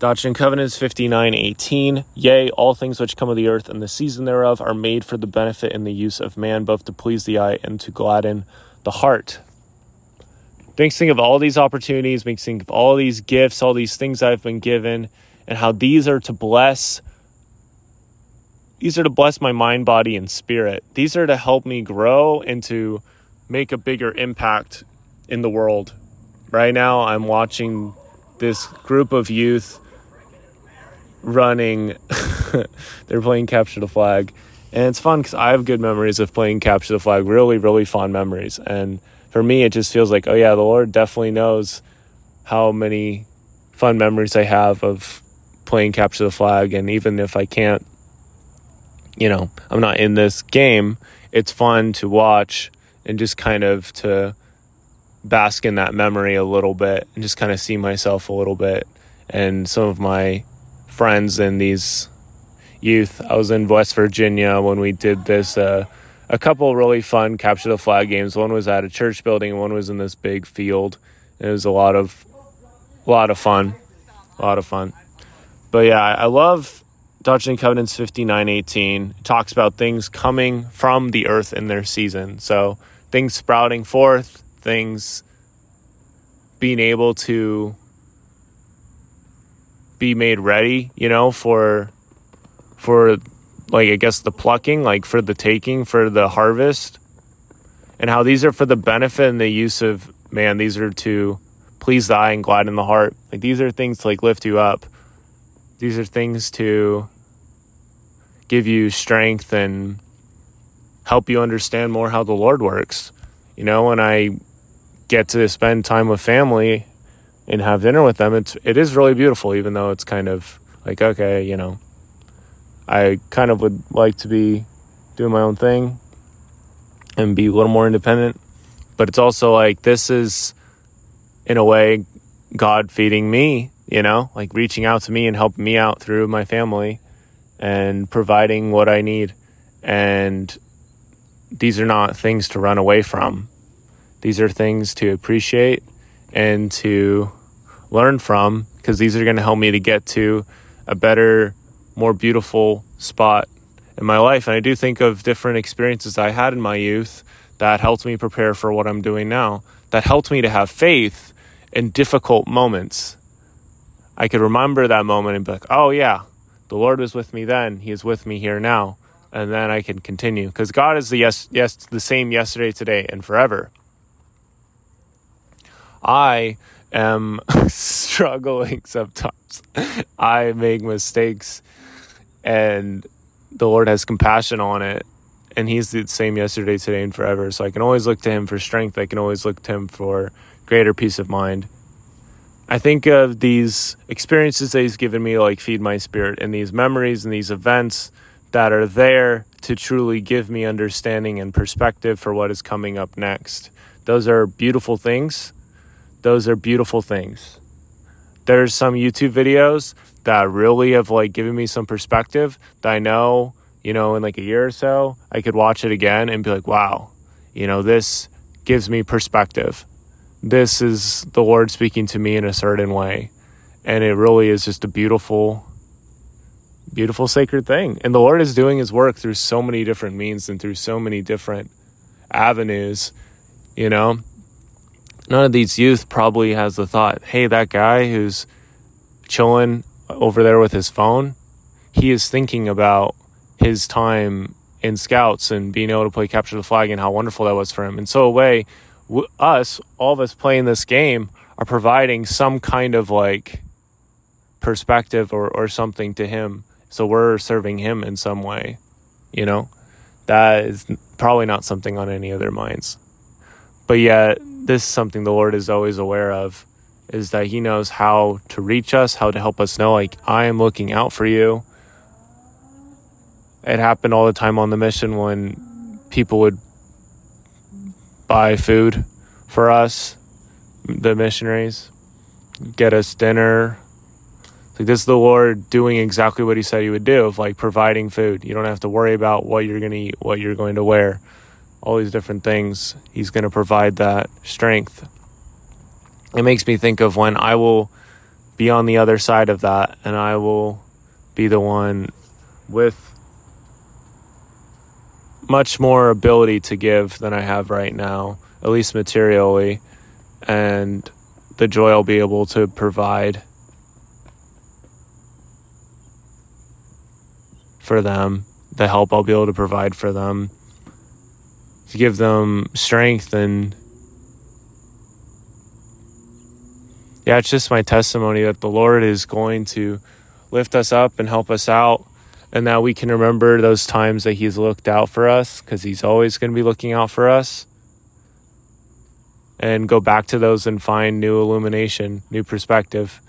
Doctrine and Covenants 59:18 Yea all things which come of the earth and the season thereof are made for the benefit and the use of man both to please the eye and to gladden the heart. Makes think of all these opportunities, makes think of all these gifts, all these things I've been given and how these are to bless these are to bless my mind, body and spirit. These are to help me grow and to make a bigger impact in the world. Right now I'm watching this group of youth running. They're playing capture the flag, and it's fun because I have good memories of playing capture the flag. Really, really fond memories. And for me, it just feels like, oh yeah, the Lord definitely knows how many fun memories I have of playing capture the flag. And even if I can't, you know, I'm not in this game, it's fun to watch and just kind of to bask in that memory a little bit and just kind of see myself a little bit and some of my friends and these youth. I was in West Virginia when we did this. Uh, a couple really fun capture the flag games. One was at a church building, one was in this big field. It was a lot of, a lot of fun, a lot of fun. But yeah, I love Doctrine and Covenants fifty nine eighteen. It talks about things coming from the earth in their season. So things sprouting forth, things being able to be made ready, you know, for for like I guess the plucking, like for the taking, for the harvest, and how these are for the benefit and the use of man. These are to please the eye and gladden the heart. Like these are things to like lift you up. These are things to give you strength and help you understand more how the Lord works. You know, when I get to spend time with family and have dinner with them, it's it is really beautiful, even though it's kind of like okay, you know, I kind of would like to be doing my own thing and be a little more independent, but it's also like this is in a way God feeding me, you know, like reaching out to me and helping me out through my family and providing what I need. And these are not things to run away from. These are things to appreciate and to learn from because these are going to help me to get to a better, more beautiful spot in my life. And I do think of different experiences I had in my youth that helped me prepare for what I'm doing now, that helped me to have faith in difficult moments. I could remember that moment and be like, oh, yeah, the Lord was with me then. He is with me here now. And then I can continue because God is the yes, yes, the same yesterday, today, and forever. I am struggling sometimes. I make mistakes and the Lord has compassion on it. And He's the same yesterday, today, and forever. So I can always look to Him for strength. I can always look to Him for greater peace of mind. I think of these experiences that He's given me, like feed my spirit, and these memories and these events that are there to truly give me understanding and perspective for what is coming up next. Those are beautiful things those are beautiful things. There's some YouTube videos that really have like given me some perspective that I know, you know, in like a year or so, I could watch it again and be like, wow, you know, this gives me perspective. This is the Lord speaking to me in a certain way. And it really is just a beautiful, beautiful, sacred thing. And the Lord is doing his work through so many different means and through so many different avenues, you know none of these youth probably has the thought, hey, that guy who's chilling over there with his phone, he is thinking about his time in scouts and being able to play capture the flag and how wonderful that was for him. And so, a way, us, all of us playing this game, are providing some kind of like perspective or, or something to him. So we're serving him in some way, you know? That is probably not something on any of their minds. But yet, this is something the Lord is always aware of is that He knows how to reach us, how to help us know, like, I am looking out for you. It happened all the time on the mission when people would buy food for us, the missionaries, get us dinner. Like this is the Lord doing exactly what He said He would do, of like providing food. You don't have to worry about what you're going to eat, what you're going to wear all these different things. He's going to provide that strength. It makes me think of when I will be on the other side of that and I will be the one with much more ability to give than I have right now, at least materially, and the joy I'll be able to provide for them, the help I'll be able to provide for them, to give them strength and yeah, it's just my testimony that the Lord is going to lift us up and help us out and that we can remember those times that he's looked out for us because he's always going to be looking out for us and go back to those and find new illumination new perspective.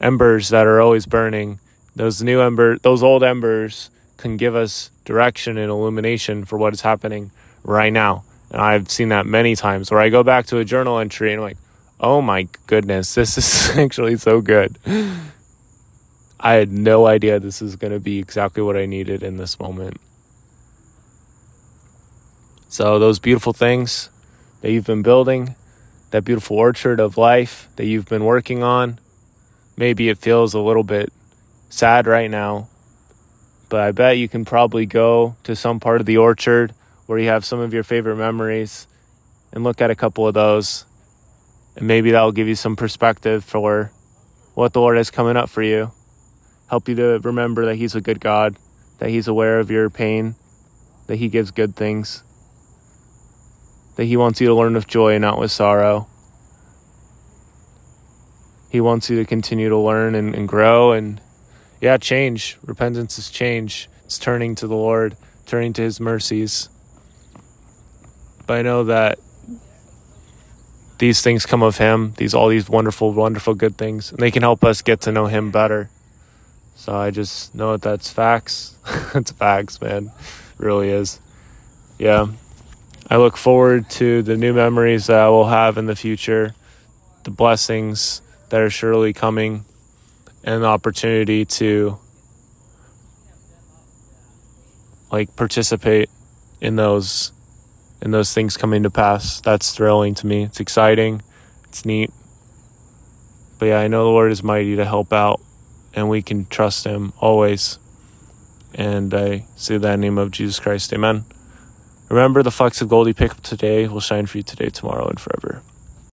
Embers that are always burning those new ember those old embers can give us direction and illumination for what is happening right now and i've seen that many times where i go back to a journal entry and i'm like oh my goodness this is actually so good I had no idea this is going to be exactly what I needed in this moment. So, those beautiful things that you've been building, that beautiful orchard of life that you've been working on, maybe it feels a little bit sad right now, but I bet you can probably go to some part of the orchard where you have some of your favorite memories and look at a couple of those. And maybe that'll give you some perspective for what the Lord has coming up for you help you to remember that He's a good God, that He's aware of your pain, that He gives good things, that He wants you to learn with joy and not with sorrow. He wants you to continue to learn and, and grow and, yeah, change. Repentance is change. It's turning to the Lord, turning to His mercies. But I know that these things come of Him, these all these wonderful, wonderful good things, and they can help us get to know Him better. So I just know that that's facts. it's facts, man. It really is. Yeah. I look forward to the new memories that I will have in the future, the blessings that are surely coming, and the opportunity to like participate in those in those things coming to pass. That's thrilling to me. It's exciting. It's neat. But yeah, I know the Lord is mighty to help out and we can trust Him always. And I say that in the name of Jesus Christ. Amen. Remember the flecks of gold you pick up today will shine for you today, tomorrow, and forever.